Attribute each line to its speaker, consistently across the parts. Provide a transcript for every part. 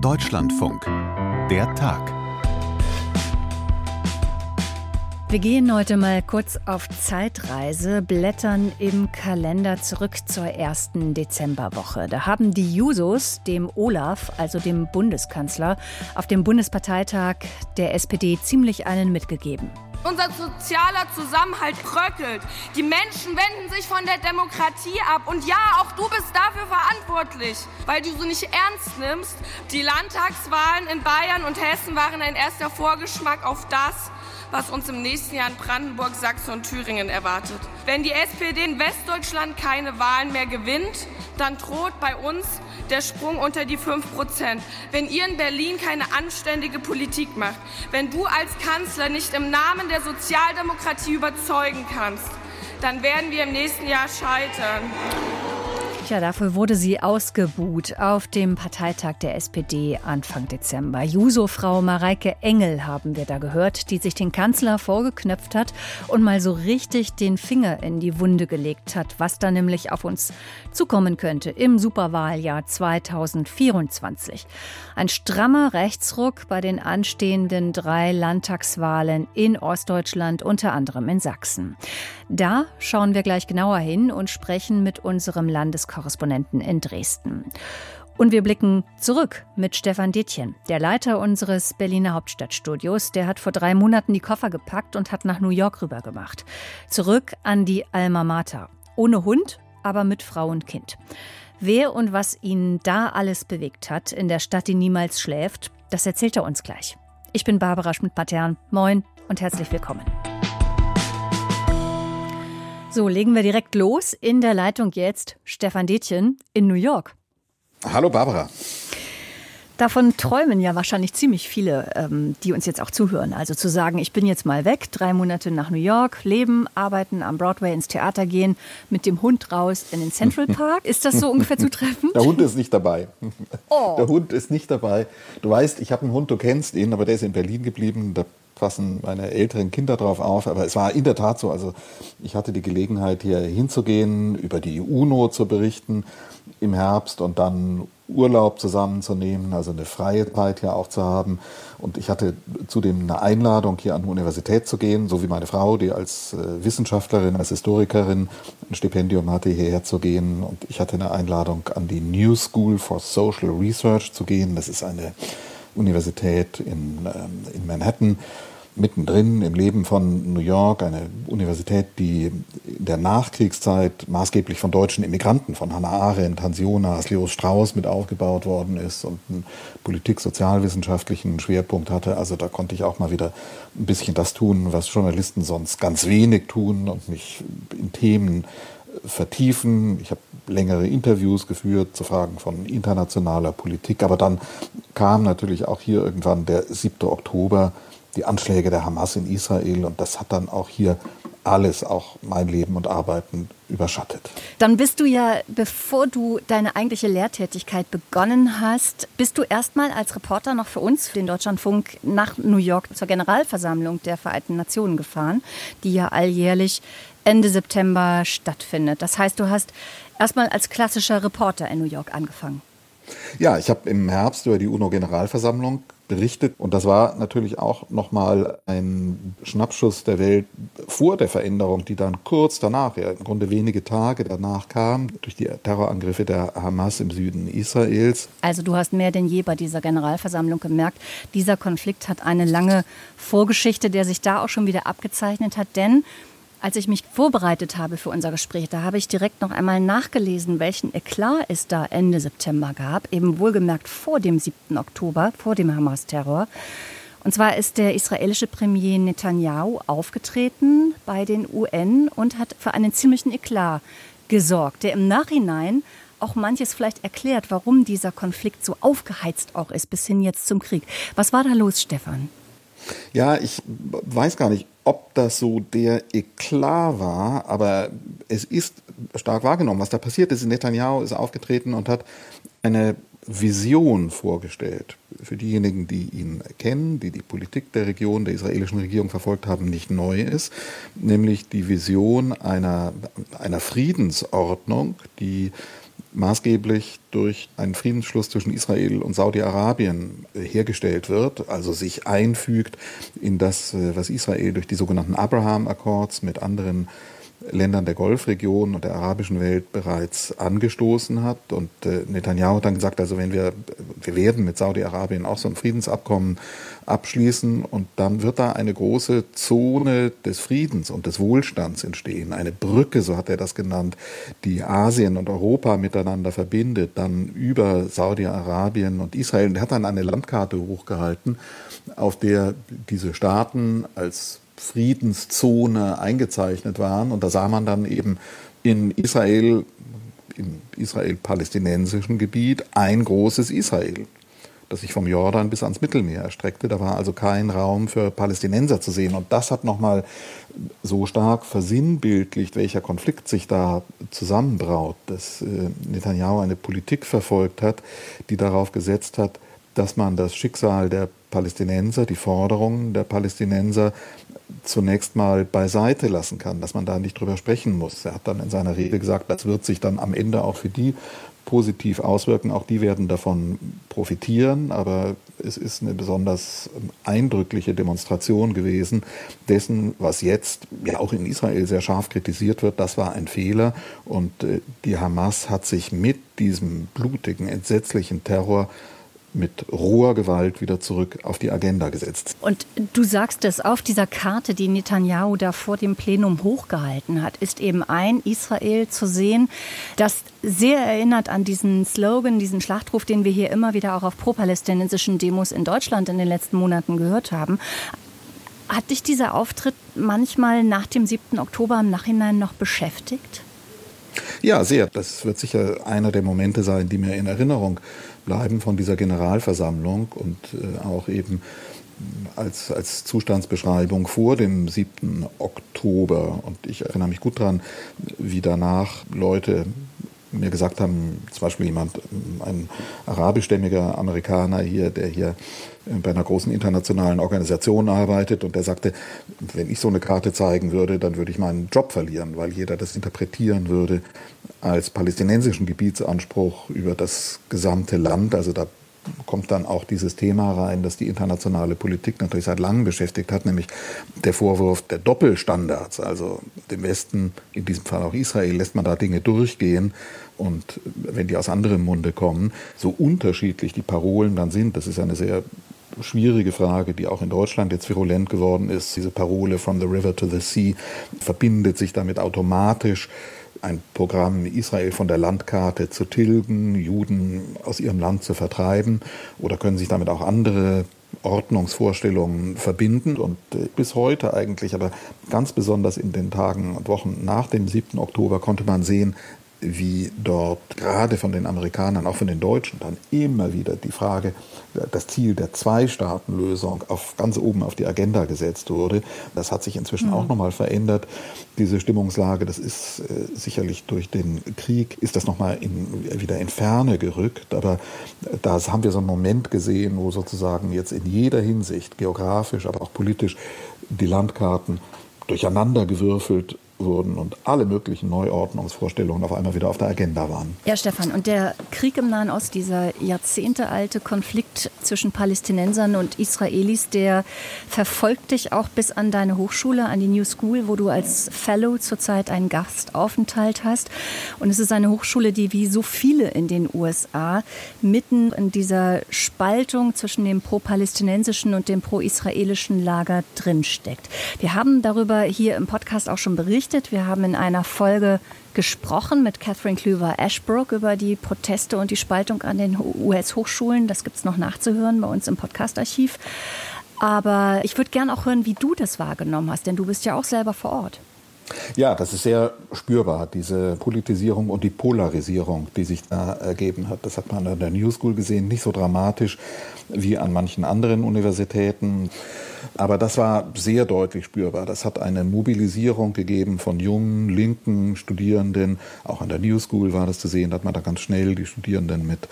Speaker 1: Deutschlandfunk. Der Tag.
Speaker 2: Wir gehen heute mal kurz auf Zeitreise, blättern im Kalender zurück zur ersten Dezemberwoche. Da haben die Jusos dem Olaf, also dem Bundeskanzler, auf dem Bundesparteitag der SPD ziemlich einen mitgegeben.
Speaker 3: Unser sozialer Zusammenhalt bröckelt. Die Menschen wenden sich von der Demokratie ab. Und ja, auch du bist dafür verantwortlich, weil du sie nicht ernst nimmst. Die Landtagswahlen in Bayern und Hessen waren ein erster Vorgeschmack auf das, was uns im nächsten Jahr in Brandenburg, Sachsen und Thüringen erwartet. Wenn die SPD in Westdeutschland keine Wahlen mehr gewinnt, dann droht bei uns der Sprung unter die 5 Prozent. Wenn ihr in Berlin keine anständige Politik macht, wenn du als Kanzler nicht im Namen der Sozialdemokratie überzeugen kannst, dann werden wir im nächsten Jahr scheitern.
Speaker 2: Tja, dafür wurde sie ausgebuht auf dem Parteitag der SPD Anfang Dezember. Juso-Frau Mareike Engel haben wir da gehört, die sich den Kanzler vorgeknöpft hat und mal so richtig den Finger in die Wunde gelegt hat, was da nämlich auf uns zukommen könnte im Superwahljahr 2024. Ein strammer Rechtsruck bei den anstehenden drei Landtagswahlen in Ostdeutschland, unter anderem in Sachsen. Da schauen wir gleich genauer hin und sprechen mit unserem Landeskorrespondenten Korrespondenten in Dresden. Und wir blicken zurück mit Stefan Detjen, der Leiter unseres Berliner Hauptstadtstudios. Der hat vor drei Monaten die Koffer gepackt und hat nach New York rübergemacht. Zurück an die Alma Mater. Ohne Hund, aber mit Frau und Kind. Wer und was ihn da alles bewegt hat, in der Stadt, die niemals schläft, das erzählt er uns gleich. Ich bin Barbara Schmidt-Patern. Moin und herzlich willkommen. So, legen wir direkt los. In der Leitung jetzt Stefan Detjen in New York.
Speaker 4: Hallo Barbara.
Speaker 2: Davon träumen ja wahrscheinlich ziemlich viele, ähm, die uns jetzt auch zuhören. Also zu sagen, ich bin jetzt mal weg, drei Monate nach New York, leben, arbeiten, am Broadway ins Theater gehen, mit dem Hund raus in den Central Park. Ist das so ungefähr zutreffend?
Speaker 4: Der Hund ist nicht dabei. Oh. Der Hund ist nicht dabei. Du weißt, ich habe einen Hund, du kennst ihn, aber der ist in Berlin geblieben. Da passen meine älteren Kinder drauf auf. Aber es war in der Tat so. Also ich hatte die Gelegenheit, hier hinzugehen, über die UNO zu berichten im Herbst und dann Urlaub zusammenzunehmen, also eine freie Zeit hier auch zu haben. Und ich hatte zudem eine Einladung, hier an die Universität zu gehen, so wie meine Frau, die als äh, Wissenschaftlerin, als Historikerin ein Stipendium hatte, hierher zu gehen. Und ich hatte eine Einladung, an die New School for Social Research zu gehen. Das ist eine Universität in, ähm, in Manhattan, mittendrin im Leben von New York, eine Universität, die in der Nachkriegszeit maßgeblich von deutschen Immigranten, von Hannah Arendt, Hans Jonas, Leo Strauss mit aufgebaut worden ist und einen politik-sozialwissenschaftlichen Schwerpunkt hatte. Also da konnte ich auch mal wieder ein bisschen das tun, was Journalisten sonst ganz wenig tun und mich in Themen vertiefen. Ich habe längere Interviews geführt zu Fragen von internationaler Politik, aber dann kam natürlich auch hier irgendwann der 7. Oktober die Anschläge der Hamas in Israel und das hat dann auch hier alles, auch mein Leben und Arbeiten überschattet.
Speaker 2: Dann bist du ja, bevor du deine eigentliche Lehrtätigkeit begonnen hast, bist du erstmal als Reporter noch für uns, für den Deutschlandfunk, nach New York zur Generalversammlung der Vereinten Nationen gefahren, die ja alljährlich Ende September stattfindet. Das heißt, du hast erstmal als klassischer Reporter in New York angefangen.
Speaker 4: Ja, ich habe im Herbst über die UNO-Generalversammlung berichtet. Und das war natürlich auch nochmal ein Schnappschuss der Welt vor der Veränderung, die dann kurz danach, ja im Grunde wenige Tage danach kam, durch die Terrorangriffe der Hamas im Süden Israels.
Speaker 2: Also du hast mehr denn je bei dieser Generalversammlung gemerkt, dieser Konflikt hat eine lange Vorgeschichte, der sich da auch schon wieder abgezeichnet hat, denn als ich mich vorbereitet habe für unser Gespräch, da habe ich direkt noch einmal nachgelesen, welchen Eklat es da Ende September gab, eben wohlgemerkt vor dem 7. Oktober, vor dem Hamas-Terror. Und zwar ist der israelische Premier Netanyahu aufgetreten bei den UN und hat für einen ziemlichen Eklat gesorgt, der im Nachhinein auch manches vielleicht erklärt, warum dieser Konflikt so aufgeheizt auch ist, bis hin jetzt zum Krieg. Was war da los, Stefan?
Speaker 4: Ja, ich weiß gar nicht, ob das so der Eklat war, aber es ist stark wahrgenommen, was da passiert ist. Netanyahu ist aufgetreten und hat eine Vision vorgestellt. Für diejenigen, die ihn kennen, die die Politik der Region, der israelischen Regierung verfolgt haben, nicht neu ist, nämlich die Vision einer, einer Friedensordnung, die maßgeblich durch einen Friedensschluss zwischen Israel und Saudi-Arabien äh, hergestellt wird, also sich einfügt in das, äh, was Israel durch die sogenannten Abraham Accords mit anderen Ländern der Golfregion und der arabischen Welt bereits angestoßen hat. Und äh, Netanyahu hat dann gesagt, also wenn wir, wir werden mit Saudi-Arabien auch so ein Friedensabkommen abschließen und dann wird da eine große Zone des Friedens und des Wohlstands entstehen. Eine Brücke, so hat er das genannt, die Asien und Europa miteinander verbindet, dann über Saudi-Arabien und Israel. Und er hat dann eine Landkarte hochgehalten, auf der diese Staaten als Friedenszone eingezeichnet waren. Und da sah man dann eben in Israel, im israel-palästinensischen Gebiet, ein großes Israel, das sich vom Jordan bis ans Mittelmeer erstreckte. Da war also kein Raum für Palästinenser zu sehen. Und das hat nochmal so stark versinnbildlicht, welcher Konflikt sich da zusammenbraut, dass äh, Netanyahu eine Politik verfolgt hat, die darauf gesetzt hat, dass man das Schicksal der Palästinenser, die Forderungen der Palästinenser zunächst mal beiseite lassen kann, dass man da nicht drüber sprechen muss. Er hat dann in seiner Rede gesagt, das wird sich dann am Ende auch für die positiv auswirken. Auch die werden davon profitieren, aber es ist eine besonders eindrückliche Demonstration gewesen dessen, was jetzt ja auch in Israel sehr scharf kritisiert wird. Das war ein Fehler und äh, die Hamas hat sich mit diesem blutigen, entsetzlichen Terror mit roher Gewalt wieder zurück auf die Agenda gesetzt.
Speaker 2: Und du sagst es, auf dieser Karte, die Netanyahu da vor dem Plenum hochgehalten hat, ist eben ein Israel zu sehen, das sehr erinnert an diesen Slogan, diesen Schlachtruf, den wir hier immer wieder auch auf pro-palästinensischen Demos in Deutschland in den letzten Monaten gehört haben. Hat dich dieser Auftritt manchmal nach dem 7. Oktober im Nachhinein noch beschäftigt?
Speaker 4: Ja, sehr. Das wird sicher einer der Momente sein, die mir in Erinnerung bleiben von dieser Generalversammlung und äh, auch eben als, als Zustandsbeschreibung vor dem 7. Oktober. Und ich erinnere mich gut daran, wie danach Leute mir gesagt haben, zum Beispiel jemand, ein arabischstämmiger Amerikaner hier, der hier bei einer großen internationalen Organisation arbeitet und der sagte, wenn ich so eine Karte zeigen würde, dann würde ich meinen Job verlieren, weil jeder das interpretieren würde als palästinensischen Gebietsanspruch über das gesamte Land. Also da kommt dann auch dieses Thema rein, das die internationale Politik natürlich seit langem beschäftigt hat, nämlich der Vorwurf der Doppelstandards. Also dem Westen, in diesem Fall auch Israel, lässt man da Dinge durchgehen. Und wenn die aus anderem Munde kommen, so unterschiedlich die Parolen dann sind, das ist eine sehr schwierige Frage, die auch in Deutschland jetzt virulent geworden ist. Diese Parole from the river to the sea verbindet sich damit automatisch ein Programm, Israel von der Landkarte zu tilgen, Juden aus ihrem Land zu vertreiben oder können sich damit auch andere Ordnungsvorstellungen verbinden und äh, bis heute eigentlich, aber ganz besonders in den Tagen und Wochen nach dem 7. Oktober konnte man sehen, wie dort gerade von den Amerikanern, auch von den Deutschen, dann immer wieder die Frage, das Ziel der Zwei-Staaten-Lösung auf, ganz oben auf die Agenda gesetzt wurde. Das hat sich inzwischen mhm. auch nochmal verändert, diese Stimmungslage. Das ist äh, sicherlich durch den Krieg, ist das nochmal in, wieder in Ferne gerückt. Aber da haben wir so einen Moment gesehen, wo sozusagen jetzt in jeder Hinsicht, geografisch, aber auch politisch, die Landkarten durcheinandergewürfelt wurden und alle möglichen Neuordnungsvorstellungen auf einmal wieder auf der Agenda waren.
Speaker 2: Ja, Stefan, und der Krieg im Nahen Ost, dieser jahrzehntealte Konflikt zwischen Palästinensern und Israelis, der verfolgt dich auch bis an deine Hochschule, an die New School, wo du als Fellow zurzeit einen Gastaufenthalt hast. Und es ist eine Hochschule, die wie so viele in den USA mitten in dieser Spaltung zwischen dem pro-palästinensischen und dem pro-israelischen Lager drinsteckt. Wir haben darüber hier im Podcast auch schon berichtet berichtet. Wir haben in einer Folge gesprochen mit Catherine Klüver-Ashbrook über die Proteste und die Spaltung an den US-Hochschulen. Das gibt es noch nachzuhören bei uns im Podcast-Archiv. Aber ich würde gerne auch hören, wie du das wahrgenommen hast, denn du bist ja auch selber vor Ort.
Speaker 4: Ja, das ist sehr spürbar, diese Politisierung und die Polarisierung, die sich da ergeben hat. Das hat man an der New School gesehen, nicht so dramatisch wie an manchen anderen Universitäten. Aber das war sehr deutlich spürbar. Das hat eine Mobilisierung gegeben von jungen, linken Studierenden. Auch an der New School war das zu sehen. Da hat man da ganz schnell die Studierenden mit,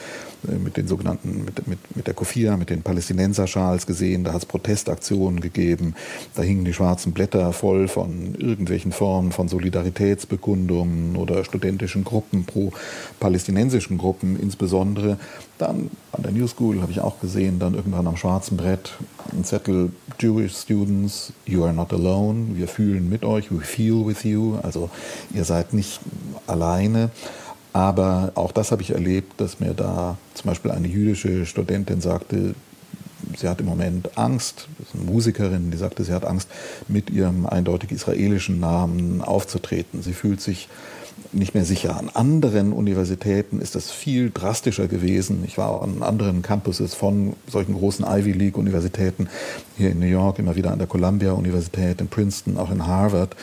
Speaker 4: äh, mit den sogenannten, mit, mit, mit der Kofia, mit den Palästinenserschals gesehen. Da hat es Protestaktionen gegeben. Da hingen die schwarzen Blätter voll von irgendwelchen Formen von Solidaritätsbekundungen oder studentischen Gruppen pro palästinensischen Gruppen insbesondere. Dann an der New School habe ich auch gesehen, dann irgendwann am schwarzen Brett ein Zettel Jewish Students, you are not alone. Wir fühlen mit euch, we feel with you. Also ihr seid nicht alleine. Aber auch das habe ich erlebt, dass mir da zum Beispiel eine jüdische Studentin sagte, sie hat im Moment Angst, das ist eine Musikerin, die sagte, sie hat Angst, mit ihrem eindeutig israelischen Namen aufzutreten. Sie fühlt sich nicht mehr sicher. An anderen Universitäten ist das viel drastischer gewesen. Ich war an anderen Campuses von solchen großen Ivy League Universitäten, hier in New York, immer wieder an der Columbia Universität, in Princeton, auch in Harvard,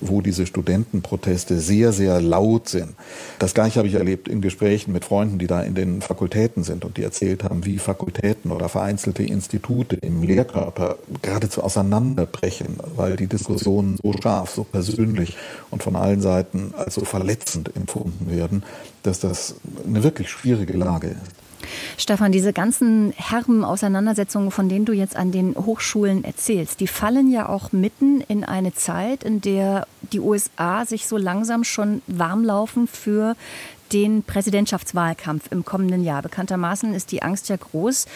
Speaker 4: wo diese Studentenproteste sehr, sehr laut sind. Das gleiche habe ich erlebt in Gesprächen mit Freunden, die da in den Fakultäten sind und die erzählt haben, wie Fakultäten oder vereinzelte Institute im Lehrkörper geradezu auseinanderbrechen, weil die Diskussionen so scharf, so persönlich und von allen Seiten als so verletzend empfunden werden, dass das eine wirklich schwierige Lage ist.
Speaker 2: Stefan, diese ganzen herben Auseinandersetzungen, von denen du jetzt an den Hochschulen erzählst, die fallen ja auch mitten in eine Zeit, in der die USA sich so langsam schon warm laufen für den Präsidentschaftswahlkampf im kommenden Jahr. Bekanntermaßen ist die Angst ja groß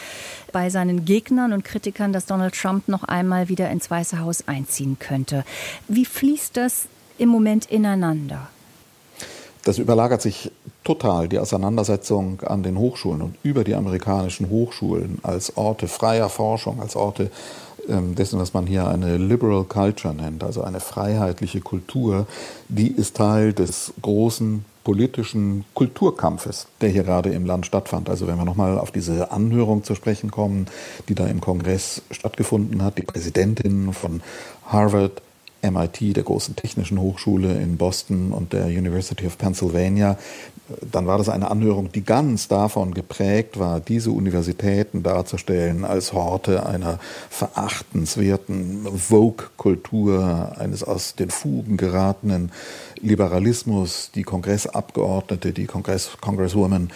Speaker 2: bei seinen Gegnern und Kritikern, dass Donald Trump noch einmal wieder ins Weiße Haus einziehen könnte. Wie fließt das im Moment ineinander?
Speaker 4: Das überlagert sich total, die Auseinandersetzung an den Hochschulen und über die amerikanischen Hochschulen als Orte freier Forschung, als Orte ähm, dessen, was man hier eine Liberal Culture nennt, also eine freiheitliche Kultur, die ist Teil des großen politischen Kulturkampfes, der hier gerade im Land stattfand. Also wenn wir nochmal auf diese Anhörung zu sprechen kommen, die da im Kongress stattgefunden hat, die Präsidentin von Harvard, MIT, der großen technischen Hochschule in Boston und der University of Pennsylvania, dann war das eine Anhörung, die ganz davon geprägt war, diese Universitäten darzustellen als Horte einer verachtenswerten Vogue-Kultur, eines aus den Fugen geratenen Liberalismus. Die Kongressabgeordnete, die Kongress Congresswoman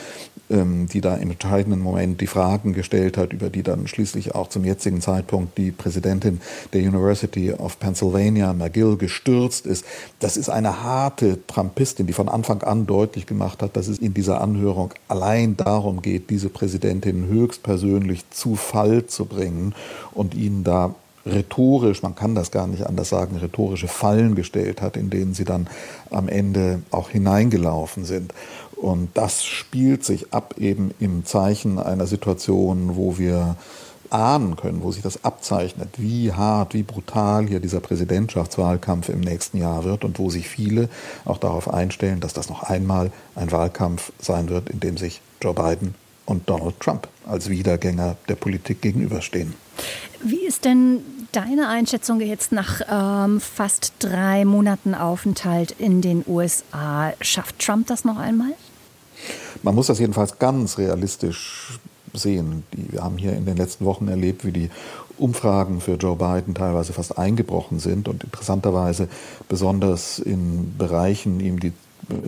Speaker 4: die da im entscheidenden Moment die Fragen gestellt hat, über die dann schließlich auch zum jetzigen Zeitpunkt die Präsidentin der University of Pennsylvania, McGill, gestürzt ist. Das ist eine harte Trumpistin, die von Anfang an deutlich gemacht hat, dass es in dieser Anhörung allein darum geht, diese Präsidentin höchstpersönlich zu Fall zu bringen und ihnen da rhetorisch, man kann das gar nicht anders sagen, rhetorische Fallen gestellt hat, in denen sie dann am Ende auch hineingelaufen sind. Und das spielt sich ab eben im Zeichen einer Situation, wo wir ahnen können, wo sich das abzeichnet, wie hart, wie brutal hier dieser Präsidentschaftswahlkampf im nächsten Jahr wird und wo sich viele auch darauf einstellen, dass das noch einmal ein Wahlkampf sein wird, in dem sich Joe Biden und Donald Trump als Wiedergänger der Politik gegenüberstehen.
Speaker 2: Wie ist denn deine Einschätzung jetzt nach ähm, fast drei Monaten Aufenthalt in den USA? Schafft Trump das noch einmal?
Speaker 4: Man muss das jedenfalls ganz realistisch sehen. Wir haben hier in den letzten Wochen erlebt, wie die Umfragen für Joe Biden teilweise fast eingebrochen sind und interessanterweise besonders in Bereichen ihm die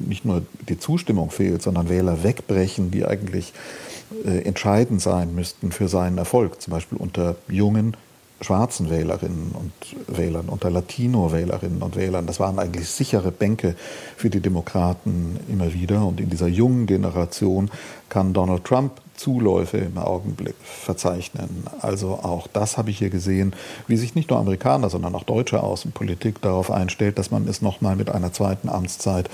Speaker 4: nicht nur die Zustimmung fehlt, sondern Wähler wegbrechen, die eigentlich äh, entscheidend sein müssten für seinen Erfolg, zum Beispiel unter jungen schwarzen Wählerinnen und Wählern, unter Latino-Wählerinnen und Wählern. Das waren eigentlich sichere Bänke für die Demokraten immer wieder. Und in dieser jungen Generation kann Donald Trump Zuläufe im Augenblick verzeichnen. Also auch das habe ich hier gesehen, wie sich nicht nur Amerikaner, sondern auch deutsche Außenpolitik darauf einstellt, dass man es nochmal mit einer zweiten Amtszeit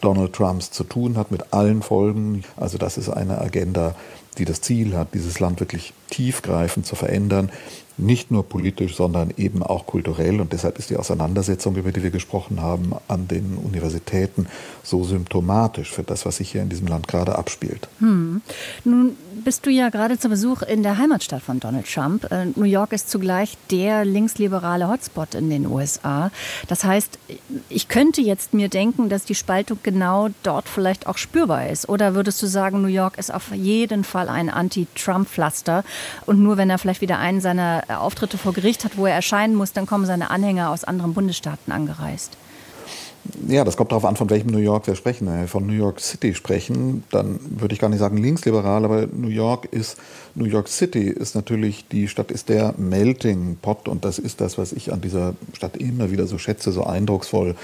Speaker 4: Donald Trumps zu tun hat, mit allen Folgen. Also das ist eine Agenda, die das Ziel hat, dieses Land wirklich tiefgreifend zu verändern, nicht nur politisch, sondern eben auch kulturell. Und deshalb ist die Auseinandersetzung, über die wir gesprochen haben, an den Universitäten so symptomatisch für das, was sich hier in diesem Land gerade abspielt.
Speaker 2: Hm. Hm. Nun bist du ja gerade zu Besuch in der Heimatstadt von Donald Trump. Äh, New York ist zugleich der linksliberale Hotspot in den USA. Das heißt, ich könnte jetzt mir denken, dass die Spaltung genau dort vielleicht auch spürbar ist. Oder würdest du sagen, New York ist auf jeden Fall ein Anti-Trump-Pflaster und nur wenn er vielleicht wieder einen seiner Auftritte vor Gericht hat, wo er erscheinen muss, dann kommen seine Anhänger aus anderen Bundesstaaten angereist?
Speaker 4: Ja, das kommt darauf an, von welchem New York wir sprechen. Wenn wir von New York City sprechen, dann würde ich gar nicht sagen linksliberal, aber New York ist, New York City ist natürlich, die Stadt ist der Melting Pot und das ist das, was ich an dieser Stadt immer wieder so schätze, so eindrucksvoll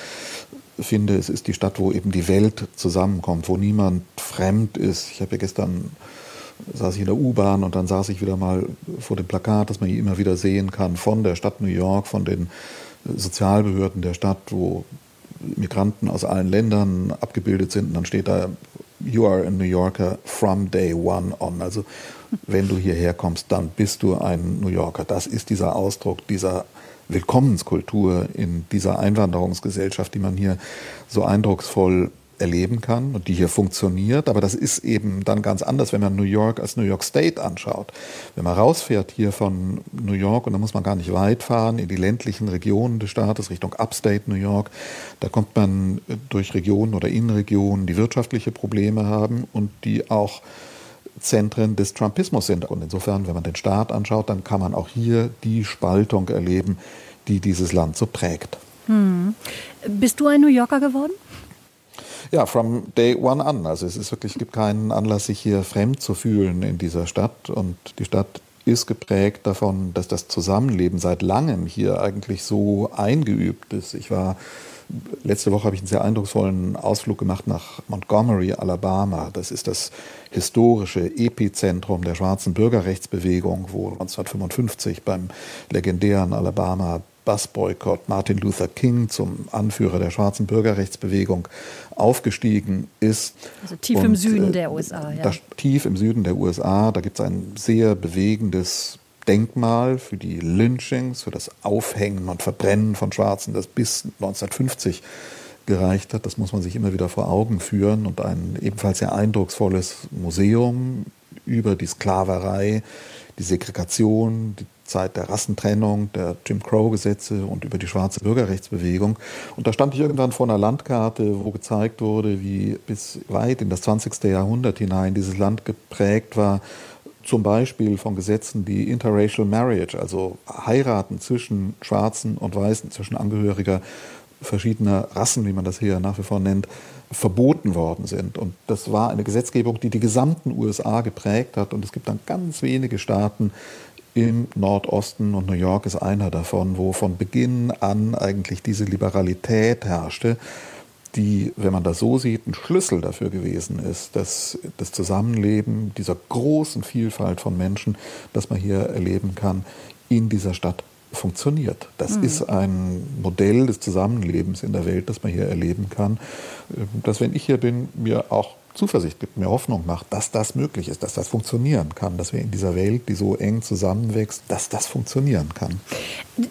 Speaker 4: finde. Es ist die Stadt, wo eben die Welt zusammenkommt, wo niemand fremd ist. Ich habe ja gestern saß ich in der U-Bahn und dann saß ich wieder mal vor dem Plakat, das man hier immer wieder sehen kann, von der Stadt New York, von den Sozialbehörden der Stadt, wo Migranten aus allen Ländern abgebildet sind. Und dann steht da, you are a New Yorker from day one on. Also wenn du hierher kommst, dann bist du ein New Yorker. Das ist dieser Ausdruck dieser Willkommenskultur in dieser Einwanderungsgesellschaft, die man hier so eindrucksvoll erleben kann und die hier funktioniert. Aber das ist eben dann ganz anders, wenn man New York als New York State anschaut. Wenn man rausfährt hier von New York, und da muss man gar nicht weit fahren, in die ländlichen Regionen des Staates, Richtung Upstate New York, da kommt man durch Regionen oder Innenregionen, die wirtschaftliche Probleme haben und die auch Zentren des Trumpismus sind. Und insofern, wenn man den Staat anschaut, dann kann man auch hier die Spaltung erleben, die dieses Land so prägt.
Speaker 2: Hm. Bist du ein New Yorker geworden?
Speaker 4: Ja, from day one an. Also es ist wirklich, gibt keinen Anlass, sich hier fremd zu fühlen in dieser Stadt. Und die Stadt ist geprägt davon, dass das Zusammenleben seit langem hier eigentlich so eingeübt ist. Ich war letzte Woche habe ich einen sehr eindrucksvollen Ausflug gemacht nach Montgomery, Alabama. Das ist das historische Epizentrum der schwarzen Bürgerrechtsbewegung, wo 1955 beim legendären Alabama Busboykott Martin Luther King zum Anführer der schwarzen Bürgerrechtsbewegung aufgestiegen ist.
Speaker 2: Also tief Und, im Süden äh, der USA.
Speaker 4: Ja. tief im Süden der USA, da gibt es ein sehr bewegendes Denkmal für die Lynchings, für das Aufhängen und Verbrennen von Schwarzen, das bis 1950 gereicht hat. Das muss man sich immer wieder vor Augen führen. Und ein ebenfalls sehr eindrucksvolles Museum über die Sklaverei, die Segregation, die Zeit der Rassentrennung, der Jim Crow-Gesetze und über die schwarze Bürgerrechtsbewegung. Und da stand ich irgendwann vor einer Landkarte, wo gezeigt wurde, wie bis weit in das 20. Jahrhundert hinein dieses Land geprägt war, zum Beispiel von Gesetzen, die Interracial Marriage, also Heiraten zwischen Schwarzen und Weißen, zwischen Angehöriger verschiedener Rassen, wie man das hier nach wie vor nennt, verboten worden sind. Und das war eine Gesetzgebung, die die gesamten USA geprägt hat. Und es gibt dann ganz wenige Staaten, im Nordosten und New York ist einer davon, wo von Beginn an eigentlich diese Liberalität herrschte, die, wenn man das so sieht, ein Schlüssel dafür gewesen ist, dass das Zusammenleben dieser großen Vielfalt von Menschen, das man hier erleben kann, in dieser Stadt funktioniert. Das mhm. ist ein Modell des Zusammenlebens in der Welt, das man hier erleben kann, das, wenn ich hier bin, mir auch Zuversicht gibt, mir Hoffnung macht, dass das möglich ist, dass das funktionieren kann, dass wir in dieser Welt, die so eng zusammenwächst, dass das funktionieren kann.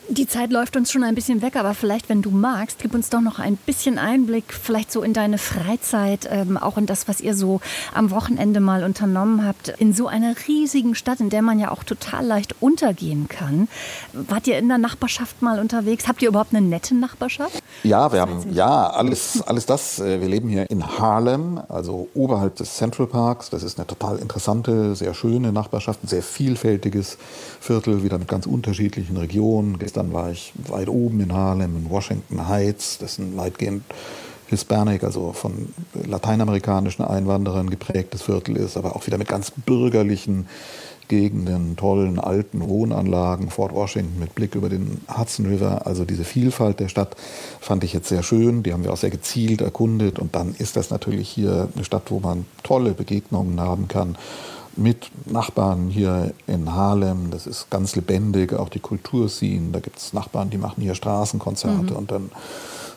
Speaker 2: Die Zeit läuft uns schon ein bisschen weg, aber vielleicht, wenn du magst, gib uns doch noch ein bisschen Einblick, vielleicht so in deine Freizeit, ähm, auch in das, was ihr so am Wochenende mal unternommen habt, in so einer riesigen Stadt, in der man ja auch total leicht untergehen kann. Wart ihr in der Nachbarschaft mal unterwegs? Habt ihr überhaupt eine nette Nachbarschaft?
Speaker 4: Ja, wir haben ja alles, alles das. Äh, wir leben hier in Harlem, also oberhalb des Central Parks. Das ist eine total interessante, sehr schöne Nachbarschaft, ein sehr vielfältiges Viertel, wieder mit ganz unterschiedlichen Regionen. Gestern war ich weit oben in Harlem, in Washington Heights. Das ist ein weitgehend Hispanic, also von lateinamerikanischen Einwanderern geprägtes Viertel ist, aber auch wieder mit ganz bürgerlichen Gegenden, tollen alten Wohnanlagen, Fort Washington mit Blick über den Hudson River. Also diese Vielfalt der Stadt fand ich jetzt sehr schön. Die haben wir auch sehr gezielt erkundet. Und dann ist das natürlich hier eine Stadt, wo man tolle Begegnungen haben kann mit Nachbarn hier in Harlem. Das ist ganz lebendig, auch die Kulturscene. Da gibt es Nachbarn, die machen hier Straßenkonzerte mhm. und dann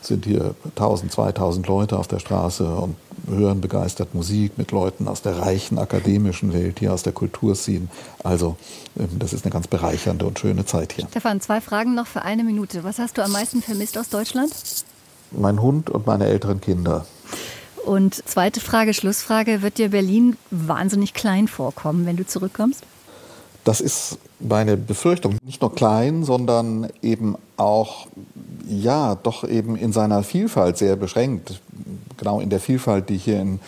Speaker 4: sind hier 1000, 2000 Leute auf der Straße und hören begeistert Musik mit Leuten aus der reichen akademischen Welt, hier aus der Kulturszene. Also ähm, das ist eine ganz bereichernde und schöne Zeit hier.
Speaker 2: Stefan, zwei Fragen noch für eine Minute. Was hast du am meisten vermisst aus Deutschland?
Speaker 4: Mein Hund und meine älteren Kinder.
Speaker 2: Und zweite Frage, Schlussfrage, wird dir Berlin wahnsinnig klein vorkommen, wenn du zurückkommst?
Speaker 4: Das ist meine Befürchtung. Nicht nur klein, sondern eben auch, ja, doch eben in seiner Vielfalt sehr beschränkt. Genau in der Vielfalt, die ich hier in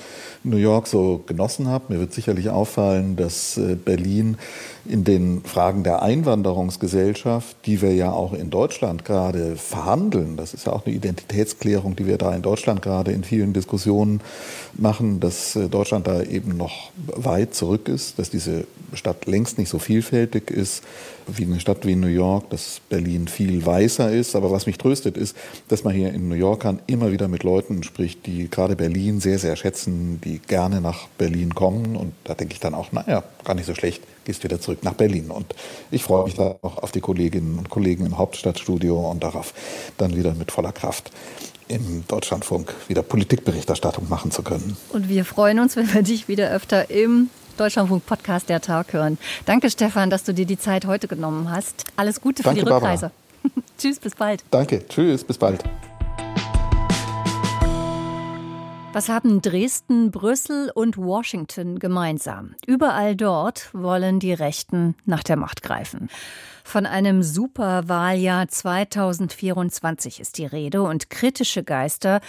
Speaker 4: New York so genossen habe. Mir wird sicherlich auffallen, dass äh, Berlin in den Fragen der Einwanderungsgesellschaft, die wir ja auch in Deutschland gerade verhandeln, das ist ja auch eine Identitätsklärung, die wir da in Deutschland gerade in vielen Diskussionen machen, dass äh, Deutschland da eben noch weit zurück ist, dass diese Stadt längst nicht so vielfältig ist wie eine Stadt wie New York, dass Berlin viel weißer ist. Aber was mich tröstet, ist, dass man hier in New Yorkern immer wieder mit Leuten spricht, die gerade Berlin sehr, sehr schätzen, die gerne nach Berlin kommen. Und da denke ich dann auch, naja, gar nicht so schlecht, gehst wieder zurück nach Berlin. Und ich freue mich da auch auf die Kolleginnen und Kollegen im Hauptstadtstudio und darauf, dann wieder mit voller Kraft im Deutschlandfunk wieder Politikberichterstattung machen zu können.
Speaker 2: Und wir freuen uns, wenn wir dich wieder öfter im Deutschlandfunk Podcast der Tag hören. Danke, Stefan, dass du dir die Zeit heute genommen hast. Alles Gute für
Speaker 4: Danke,
Speaker 2: die Rückreise. Tschüss, bis bald.
Speaker 4: Danke, tschüss, bis bald.
Speaker 2: Was haben Dresden, Brüssel und Washington gemeinsam? Überall dort wollen die Rechten nach der Macht greifen. Von einem Superwahljahr 2024 ist die Rede und kritische Geister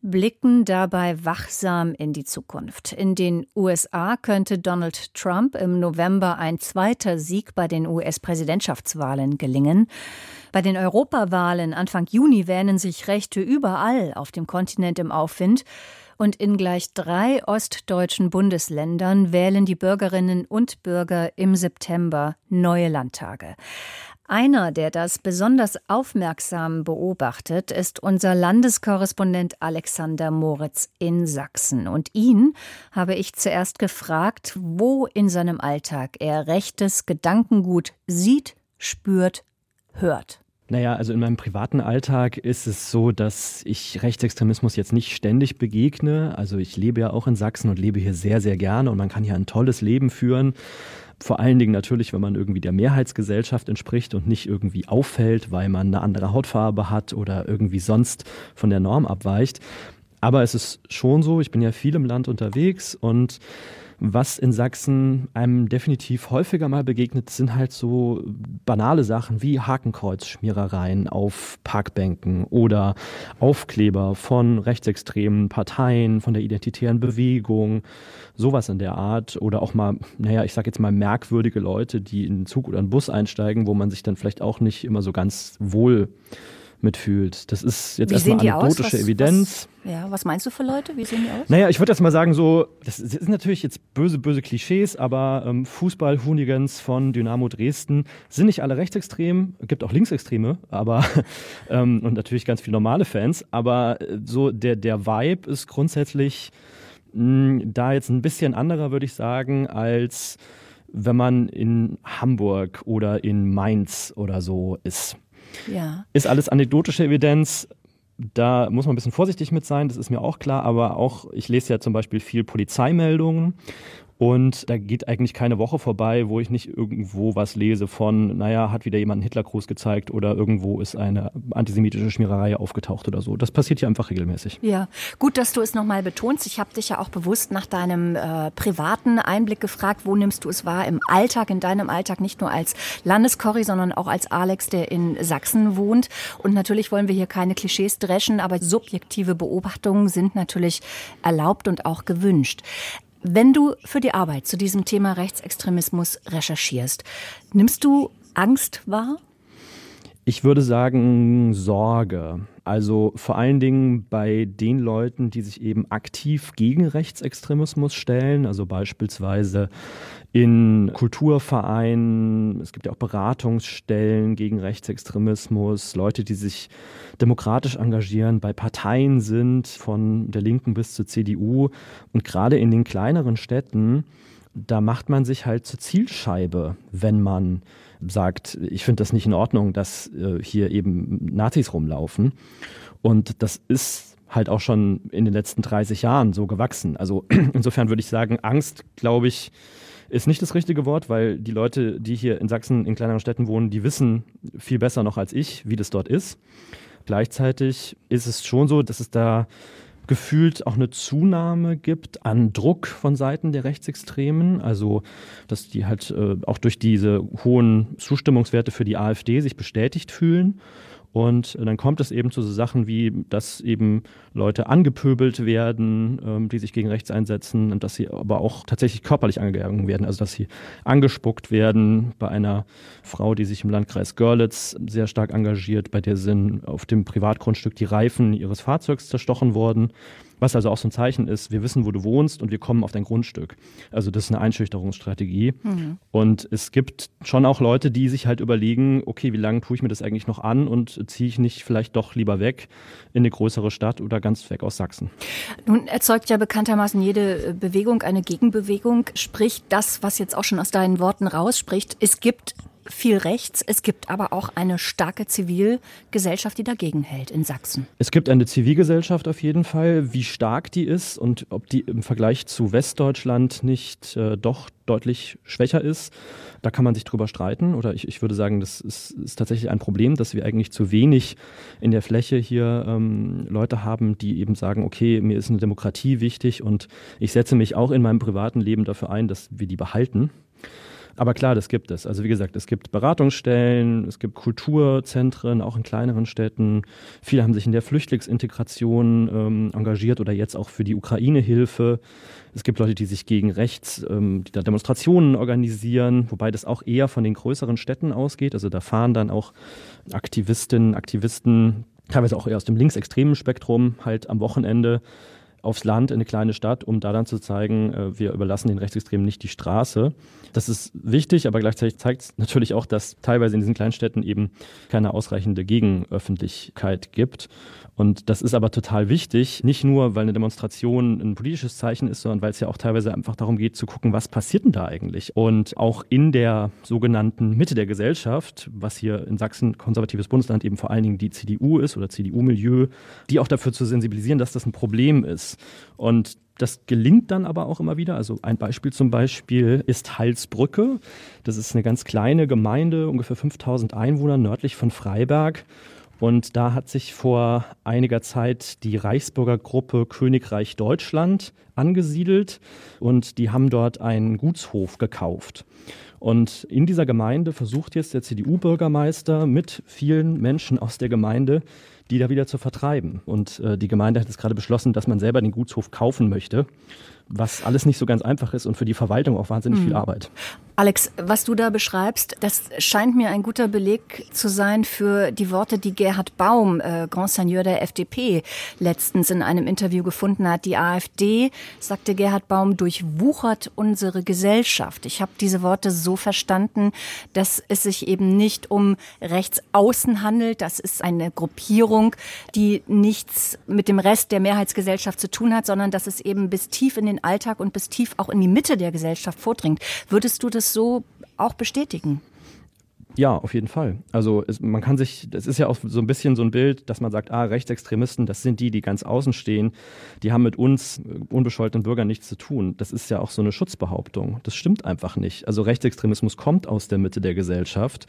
Speaker 2: blicken dabei wachsam in die Zukunft. In den USA könnte Donald Trump im November ein zweiter Sieg bei den US-Präsidentschaftswahlen gelingen. Bei den Europawahlen Anfang Juni wähnen sich Rechte überall auf dem Kontinent im Aufwind und in gleich drei ostdeutschen Bundesländern wählen die Bürgerinnen und Bürger im September neue Landtage. Einer, der das besonders aufmerksam beobachtet, ist unser Landeskorrespondent Alexander Moritz in Sachsen. Und ihn habe ich zuerst gefragt, wo in seinem Alltag er rechtes Gedankengut sieht, spürt, hört.
Speaker 1: Naja, also in meinem privaten Alltag ist es so, dass ich Rechtsextremismus jetzt nicht ständig begegne. Also ich lebe ja auch in Sachsen und lebe hier sehr, sehr gerne und man kann hier ein tolles Leben führen. Vor allen Dingen natürlich, wenn man irgendwie der Mehrheitsgesellschaft entspricht und nicht irgendwie auffällt, weil man eine andere Hautfarbe hat oder irgendwie sonst von der Norm abweicht. Aber es ist schon so, ich bin ja viel im Land unterwegs und was in Sachsen einem definitiv häufiger mal begegnet, sind halt so banale Sachen wie Hakenkreuzschmierereien auf Parkbänken oder Aufkleber von rechtsextremen Parteien, von der identitären Bewegung, sowas in der Art. Oder auch mal, naja, ich sag jetzt mal merkwürdige Leute, die in einen Zug oder einen Bus einsteigen, wo man sich dann vielleicht auch nicht immer so ganz wohl mitfühlt. Das ist jetzt erstmal anekdotische was, Evidenz.
Speaker 2: Was, ja, was meinst du für Leute? Wie sehen die aus?
Speaker 1: Naja, ich würde jetzt mal sagen, so, das sind natürlich jetzt böse, böse Klischees, aber ähm, Fußball-Hooligans von Dynamo Dresden sind nicht alle rechtsextrem, gibt auch Linksextreme, aber ähm, und natürlich ganz viele normale Fans, aber äh, so der, der Vibe ist grundsätzlich mh, hm, da jetzt ein bisschen anderer, würde ich sagen, als wenn man in Hamburg oder in Mainz oder so ist. Ja. Ist alles anekdotische Evidenz. Da muss man ein bisschen vorsichtig mit sein, das ist mir auch klar, aber auch, ich lese ja zum Beispiel viel Polizeimeldungen und da geht eigentlich keine Woche vorbei, wo ich nicht irgendwo was lese von, naja, hat wieder jemand einen Hitlergruß gezeigt oder irgendwo ist eine antisemitische Schmiererei aufgetaucht oder so. Das passiert hier einfach regelmäßig.
Speaker 2: Ja, gut, dass du es nochmal betonst. Ich habe dich ja auch bewusst nach deinem äh, privaten Einblick gefragt, wo nimmst du es wahr im Alltag, in deinem Alltag, nicht nur als Landeskorri, sondern auch als Alex, der in Sachsen wohnt. Und natürlich wollen wir hier keine Klischees dreschen, aber subjektive Beobachtungen sind natürlich erlaubt und auch gewünscht. Wenn du für die Arbeit zu diesem Thema Rechtsextremismus recherchierst, nimmst du Angst wahr?
Speaker 1: Ich würde sagen Sorge. Also vor allen Dingen bei den Leuten, die sich eben aktiv gegen Rechtsextremismus stellen, also beispielsweise in Kulturvereinen, es gibt ja auch Beratungsstellen gegen Rechtsextremismus, Leute, die sich demokratisch engagieren, bei Parteien sind, von der Linken bis zur CDU. Und gerade in den kleineren Städten, da macht man sich halt zur Zielscheibe, wenn man sagt, ich finde das nicht in Ordnung, dass äh, hier eben Nazis rumlaufen. Und das ist halt auch schon in den letzten 30 Jahren so gewachsen. Also insofern würde ich sagen, Angst, glaube ich, ist nicht das richtige Wort, weil die Leute, die hier in Sachsen in kleineren Städten wohnen, die wissen viel besser noch als ich, wie das dort ist. Gleichzeitig ist es schon so, dass es da gefühlt auch eine Zunahme gibt an Druck von Seiten der Rechtsextremen. Also, dass die halt äh, auch durch diese hohen Zustimmungswerte für die AfD sich bestätigt fühlen. Und dann kommt es eben zu so Sachen wie, dass eben Leute angepöbelt werden, ähm, die sich gegen rechts einsetzen und dass sie aber auch tatsächlich körperlich angegangen werden, also dass sie angespuckt werden bei einer Frau, die sich im Landkreis Görlitz sehr stark engagiert, bei der sind auf dem Privatgrundstück die Reifen ihres Fahrzeugs zerstochen worden. Was also auch so ein Zeichen ist, wir wissen, wo du wohnst und wir kommen auf dein Grundstück. Also das ist eine Einschüchterungsstrategie. Mhm. Und es gibt schon auch Leute, die sich halt überlegen, okay, wie lange tue ich mir das eigentlich noch an und ziehe ich nicht vielleicht doch lieber weg in eine größere Stadt oder ganz weg aus Sachsen.
Speaker 2: Nun erzeugt ja bekanntermaßen jede Bewegung eine Gegenbewegung. Sprich, das, was jetzt auch schon aus deinen Worten rausspricht, es gibt viel rechts. Es gibt aber auch eine starke Zivilgesellschaft, die dagegen hält in Sachsen.
Speaker 1: Es gibt eine Zivilgesellschaft auf jeden Fall. Wie stark die ist und ob die im Vergleich zu Westdeutschland nicht äh, doch deutlich schwächer ist, da kann man sich drüber streiten. Oder ich, ich würde sagen, das ist, ist, tatsächlich ein Problem, dass wir eigentlich zu wenig in der Fläche hier ähm, Leute haben, die eben sagen, okay, mir ist eine Demokratie wichtig und ich setze mich auch in meinem privaten Leben dafür ein, dass wir die behalten. Aber klar, das gibt es. Also wie gesagt, es gibt Beratungsstellen, es gibt Kulturzentren, auch in kleineren Städten. Viele haben sich in der Flüchtlingsintegration ähm, engagiert oder jetzt auch für die Ukraine-Hilfe. Es gibt Leute, die sich gegen rechts, ähm, die da Demonstrationen organisieren, wobei das auch eher von den größeren Städten ausgeht. Also da fahren dann auch Aktivistinnen, Aktivisten, teilweise auch eher aus dem linksextremen Spektrum, halt am Wochenende aufs Land, in eine kleine Stadt, um da dann zu zeigen, äh, wir überlassen den Rechtsextremen nicht die Straße. Das ist wichtig, aber gleichzeitig zeigt es natürlich auch, dass teilweise in diesen Kleinstädten eben keine ausreichende Gegenöffentlichkeit gibt. Und das ist aber total wichtig, nicht nur, weil eine Demonstration ein politisches Zeichen ist, sondern weil es ja auch teilweise einfach darum geht zu gucken, was passiert denn da eigentlich? Und auch in der sogenannten Mitte der Gesellschaft, was hier in Sachsen, konservatives Bundesland, eben vor allen Dingen die CDU ist oder CDU-Milieu, die auch dafür zu sensibilisieren, dass das ein Problem ist. Und das gelingt dann aber auch immer wieder. Also ein Beispiel zum Beispiel ist Halsbrücke. Das ist eine ganz kleine Gemeinde, ungefähr 5000 Einwohner nördlich von Freiberg. Und da hat sich vor einiger Zeit die Reichsbürger Gruppe Königreich Deutschland angesiedelt und die haben dort einen Gutshof gekauft. Und in dieser Gemeinde versucht jetzt der CDU-Bürgermeister mit vielen Menschen aus der Gemeinde die da wieder zu vertreiben. Und äh, die Gemeinde hat jetzt gerade beschlossen, dass man selber den Gutshof kaufen möchte was alles nicht so ganz einfach ist und für die Verwaltung auch wahnsinnig mhm. viel Arbeit.
Speaker 2: Alex, was du da beschreibst, das scheint mir ein guter Beleg zu sein für die Worte, die Gerhard Baum, äh, Grand Seigneur der FDP, letztens in einem Interview gefunden hat. Die AfD, sagte Gerhard Baum, durchwuchert unsere Gesellschaft. Ich habe diese Worte so verstanden, dass es sich eben nicht um Rechtsaußen handelt. Das ist eine Gruppierung, die nichts mit dem Rest der Mehrheitsgesellschaft zu tun hat, sondern dass es eben bis tief in den den Alltag und bis tief auch in die Mitte der Gesellschaft vordringt. Würdest du das so auch bestätigen?
Speaker 1: Ja, auf jeden Fall. Also es, man kann sich, es ist ja auch so ein bisschen so ein Bild, dass man sagt, ah, Rechtsextremisten, das sind die, die ganz außen stehen, die haben mit uns äh, unbescholtenen Bürgern nichts zu tun. Das ist ja auch so eine Schutzbehauptung. Das stimmt einfach nicht. Also Rechtsextremismus kommt aus der Mitte der Gesellschaft,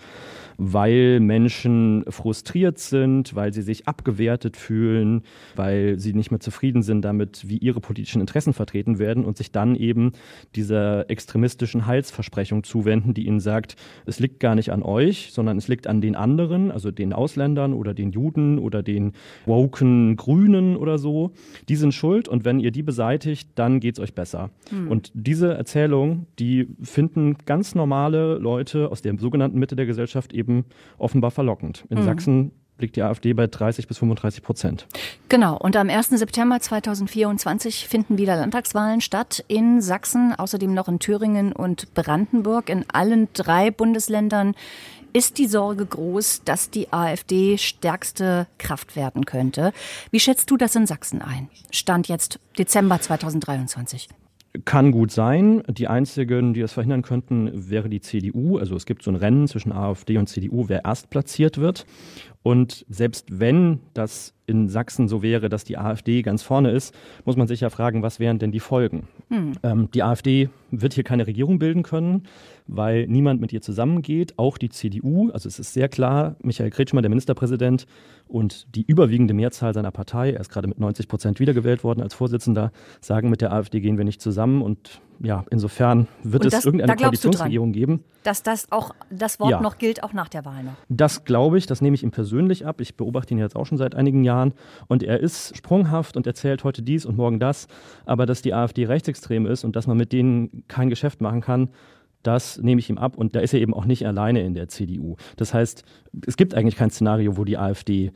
Speaker 1: weil Menschen frustriert sind, weil sie sich abgewertet fühlen, weil sie nicht mehr zufrieden sind damit, wie ihre politischen Interessen vertreten werden und sich dann eben dieser extremistischen Heilsversprechung zuwenden, die ihnen sagt, es liegt gar nicht an euch, euch, sondern es liegt an den anderen, also den Ausländern oder den Juden oder den woken Grünen oder so. Die sind schuld und wenn ihr die beseitigt, dann geht es euch besser. Hm. Und diese Erzählung, die finden ganz normale Leute aus der sogenannten Mitte der Gesellschaft eben offenbar verlockend. In hm. Sachsen liegt die AfD bei 30 bis 35 Prozent.
Speaker 2: Genau. Und am 1. September 2024 finden wieder Landtagswahlen statt in Sachsen, außerdem noch in Thüringen und Brandenburg. In allen drei Bundesländern ist die Sorge groß, dass die AfD stärkste Kraft werden könnte. Wie schätzt du das in Sachsen ein? Stand jetzt Dezember 2023.
Speaker 1: Kann gut sein. Die einzigen, die das verhindern könnten, wäre die CDU. Also es gibt so ein Rennen zwischen AfD und CDU, wer erst platziert wird. Und selbst wenn das in Sachsen so wäre, dass die AfD ganz vorne ist, muss man sich ja fragen, was wären denn die Folgen? Hm. Ähm, die AfD wird hier keine Regierung bilden können, weil niemand mit ihr zusammengeht, auch die CDU. Also es ist sehr klar, Michael Kretschmer, der Ministerpräsident, und die überwiegende Mehrzahl seiner Partei, er ist gerade mit 90 Prozent wiedergewählt worden als Vorsitzender, sagen, mit der AfD gehen wir nicht zusammen. Und ja, insofern wird
Speaker 2: und
Speaker 1: es
Speaker 2: das,
Speaker 1: irgendeine Koalitionsregierung geben.
Speaker 2: Dass das auch das Wort ja. noch gilt, auch nach der Wahl noch.
Speaker 1: Das glaube ich, das nehme ich ihm persönlich ab. Ich beobachte ihn jetzt auch schon seit einigen Jahren. Und er ist sprunghaft und erzählt heute dies und morgen das. Aber dass die AfD rechtsextrem ist und dass man mit denen kein Geschäft machen kann, das nehme ich ihm ab. Und da ist er eben auch nicht alleine in der CDU. Das heißt, es gibt eigentlich kein Szenario, wo die AfD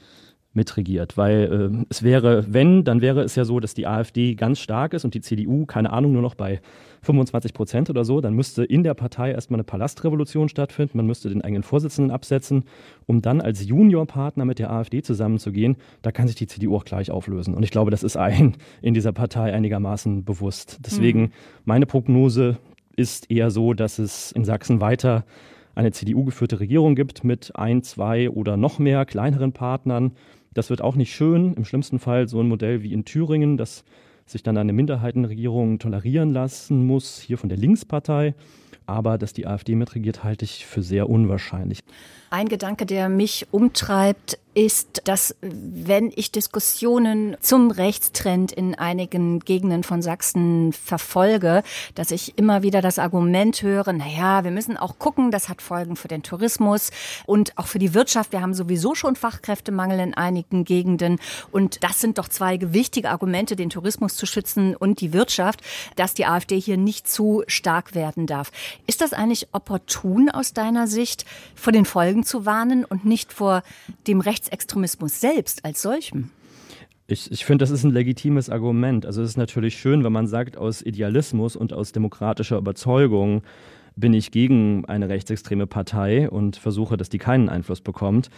Speaker 1: mitregiert. Weil äh, es wäre, wenn, dann wäre es ja so, dass die AfD ganz stark ist und die CDU, keine Ahnung, nur noch bei 25 Prozent oder so. Dann müsste in der Partei erstmal eine Palastrevolution stattfinden. Man müsste den eigenen Vorsitzenden absetzen, um dann als Juniorpartner mit der AfD zusammenzugehen. Da kann sich die CDU auch gleich auflösen. Und ich glaube, das ist allen in dieser Partei einigermaßen bewusst. Deswegen mhm. meine Prognose ist eher so, dass es in Sachsen weiter eine CDU-geführte Regierung gibt mit ein, zwei oder noch mehr kleineren Partnern das wird auch nicht schön. Im schlimmsten Fall so ein Modell wie in Thüringen, das sich dann eine Minderheitenregierung tolerieren lassen muss, hier von der Linkspartei. Aber dass die AfD mitregiert, halte ich für sehr unwahrscheinlich.
Speaker 2: Ein Gedanke, der mich umtreibt, ist, dass wenn ich Diskussionen zum Rechtstrend in einigen Gegenden von Sachsen verfolge, dass ich immer wieder das Argument höre, na ja, wir müssen auch gucken, das hat Folgen für den Tourismus und auch für die Wirtschaft. Wir haben sowieso schon Fachkräftemangel in einigen Gegenden und das sind doch zwei gewichtige Argumente, den Tourismus zu schützen und die Wirtschaft, dass die AfD hier nicht zu stark werden darf. Ist das eigentlich opportun aus deiner Sicht, vor den Folgen zu warnen und nicht vor dem Recht Rechtsextremismus selbst als solchem?
Speaker 1: Ich, ich finde, das ist ein legitimes Argument. Also es ist natürlich schön, wenn man sagt, aus Idealismus und aus demokratischer Überzeugung bin ich gegen eine rechtsextreme Partei und versuche, dass die keinen Einfluss bekommt.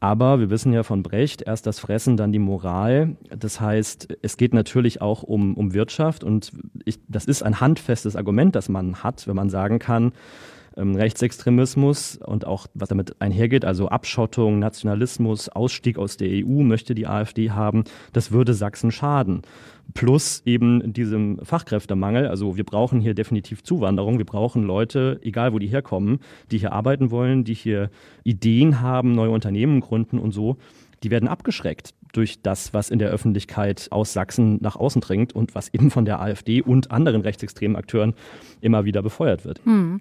Speaker 1: Aber wir wissen ja von Brecht, erst das Fressen, dann die Moral. Das heißt, es geht natürlich auch um, um Wirtschaft und ich, das ist ein handfestes Argument, das man hat, wenn man sagen kann, ähm, Rechtsextremismus und auch was damit einhergeht, also Abschottung, Nationalismus, Ausstieg aus der EU möchte die AfD haben, das würde Sachsen schaden. Plus eben diesem Fachkräftemangel. Also wir brauchen hier definitiv Zuwanderung. Wir brauchen Leute, egal wo die herkommen, die hier arbeiten wollen, die hier Ideen haben, neue Unternehmen gründen und so. Die werden abgeschreckt durch das, was in der Öffentlichkeit aus Sachsen nach außen dringt und was eben von der AfD und anderen rechtsextremen Akteuren immer wieder befeuert wird. Hm.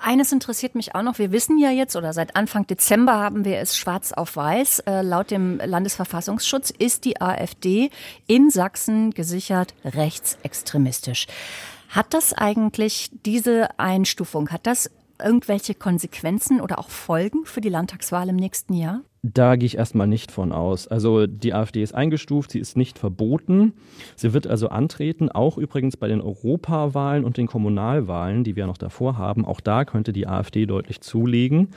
Speaker 2: Eines interessiert mich auch noch. Wir wissen ja jetzt oder seit Anfang Dezember haben wir es schwarz auf weiß. Äh, laut dem Landesverfassungsschutz ist die AfD in Sachsen gesichert rechtsextremistisch. Hat das eigentlich diese Einstufung, hat das irgendwelche Konsequenzen oder auch Folgen für die Landtagswahl im nächsten Jahr?
Speaker 1: Da gehe ich erstmal nicht von aus. Also die AfD ist eingestuft, sie ist nicht verboten. Sie wird also antreten, auch übrigens bei den Europawahlen und den Kommunalwahlen, die wir noch davor haben. Auch da könnte die AfD deutlich zulegen.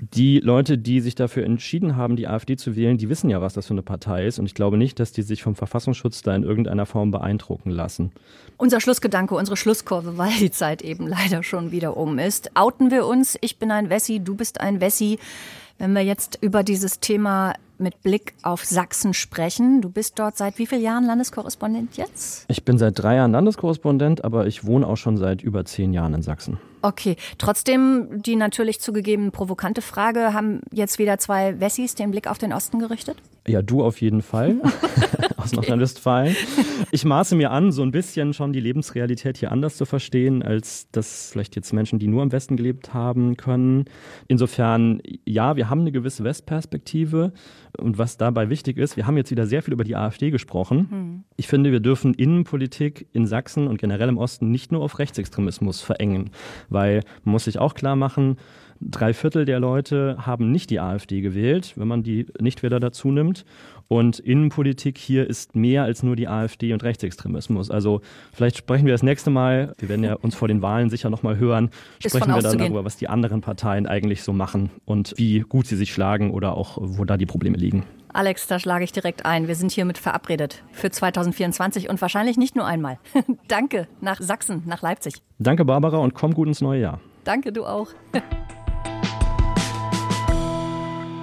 Speaker 1: Die Leute, die sich dafür entschieden haben, die AfD zu wählen, die wissen ja, was das für eine Partei ist. Und ich glaube nicht, dass die sich vom Verfassungsschutz da in irgendeiner Form beeindrucken lassen.
Speaker 2: Unser Schlussgedanke, unsere Schlusskurve, weil die Zeit eben leider schon wieder um ist. Outen wir uns. Ich bin ein Wessi, du bist ein Wessi. Wenn wir jetzt über dieses Thema mit Blick auf Sachsen sprechen. Du bist dort seit wie vielen Jahren Landeskorrespondent jetzt?
Speaker 1: Ich bin seit drei Jahren Landeskorrespondent, aber ich wohne auch schon seit über zehn Jahren in Sachsen.
Speaker 2: Okay, trotzdem die natürlich zugegeben provokante Frage, haben jetzt wieder zwei Wessis den Blick auf den Osten gerichtet?
Speaker 1: Ja, du auf jeden Fall aus. Nordrhein-Westfalen. Ich maße mir an, so ein bisschen schon die Lebensrealität hier anders zu verstehen, als das vielleicht jetzt Menschen, die nur im Westen gelebt haben, können. Insofern, ja, wir haben eine gewisse Westperspektive. Und was dabei wichtig ist, wir haben jetzt wieder sehr viel über die AfD gesprochen. Hm. Ich finde, wir dürfen Innenpolitik in Sachsen und generell im Osten nicht nur auf Rechtsextremismus verengen, weil man muss sich auch klar machen, Drei Viertel der Leute haben nicht die AfD gewählt, wenn man die Nichtwähler dazu nimmt. Und Innenpolitik hier ist mehr als nur die AfD und Rechtsextremismus. Also vielleicht sprechen wir das nächste Mal, wir werden ja uns vor den Wahlen sicher nochmal hören, sprechen wir dann darüber, was die anderen Parteien eigentlich so machen und wie gut sie sich schlagen oder auch wo da die Probleme liegen.
Speaker 2: Alex, da schlage ich direkt ein. Wir sind hiermit verabredet für 2024 und wahrscheinlich nicht nur einmal. Danke nach Sachsen, nach Leipzig.
Speaker 1: Danke, Barbara, und komm gut ins neue Jahr.
Speaker 2: Danke, du auch.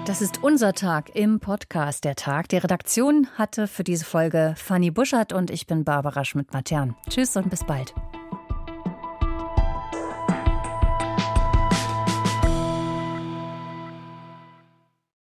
Speaker 2: Das ist unser Tag im Podcast Der Tag. Die Redaktion hatte für diese Folge Fanny Buschert und ich bin Barbara Schmidt-Matern. Tschüss und bis bald.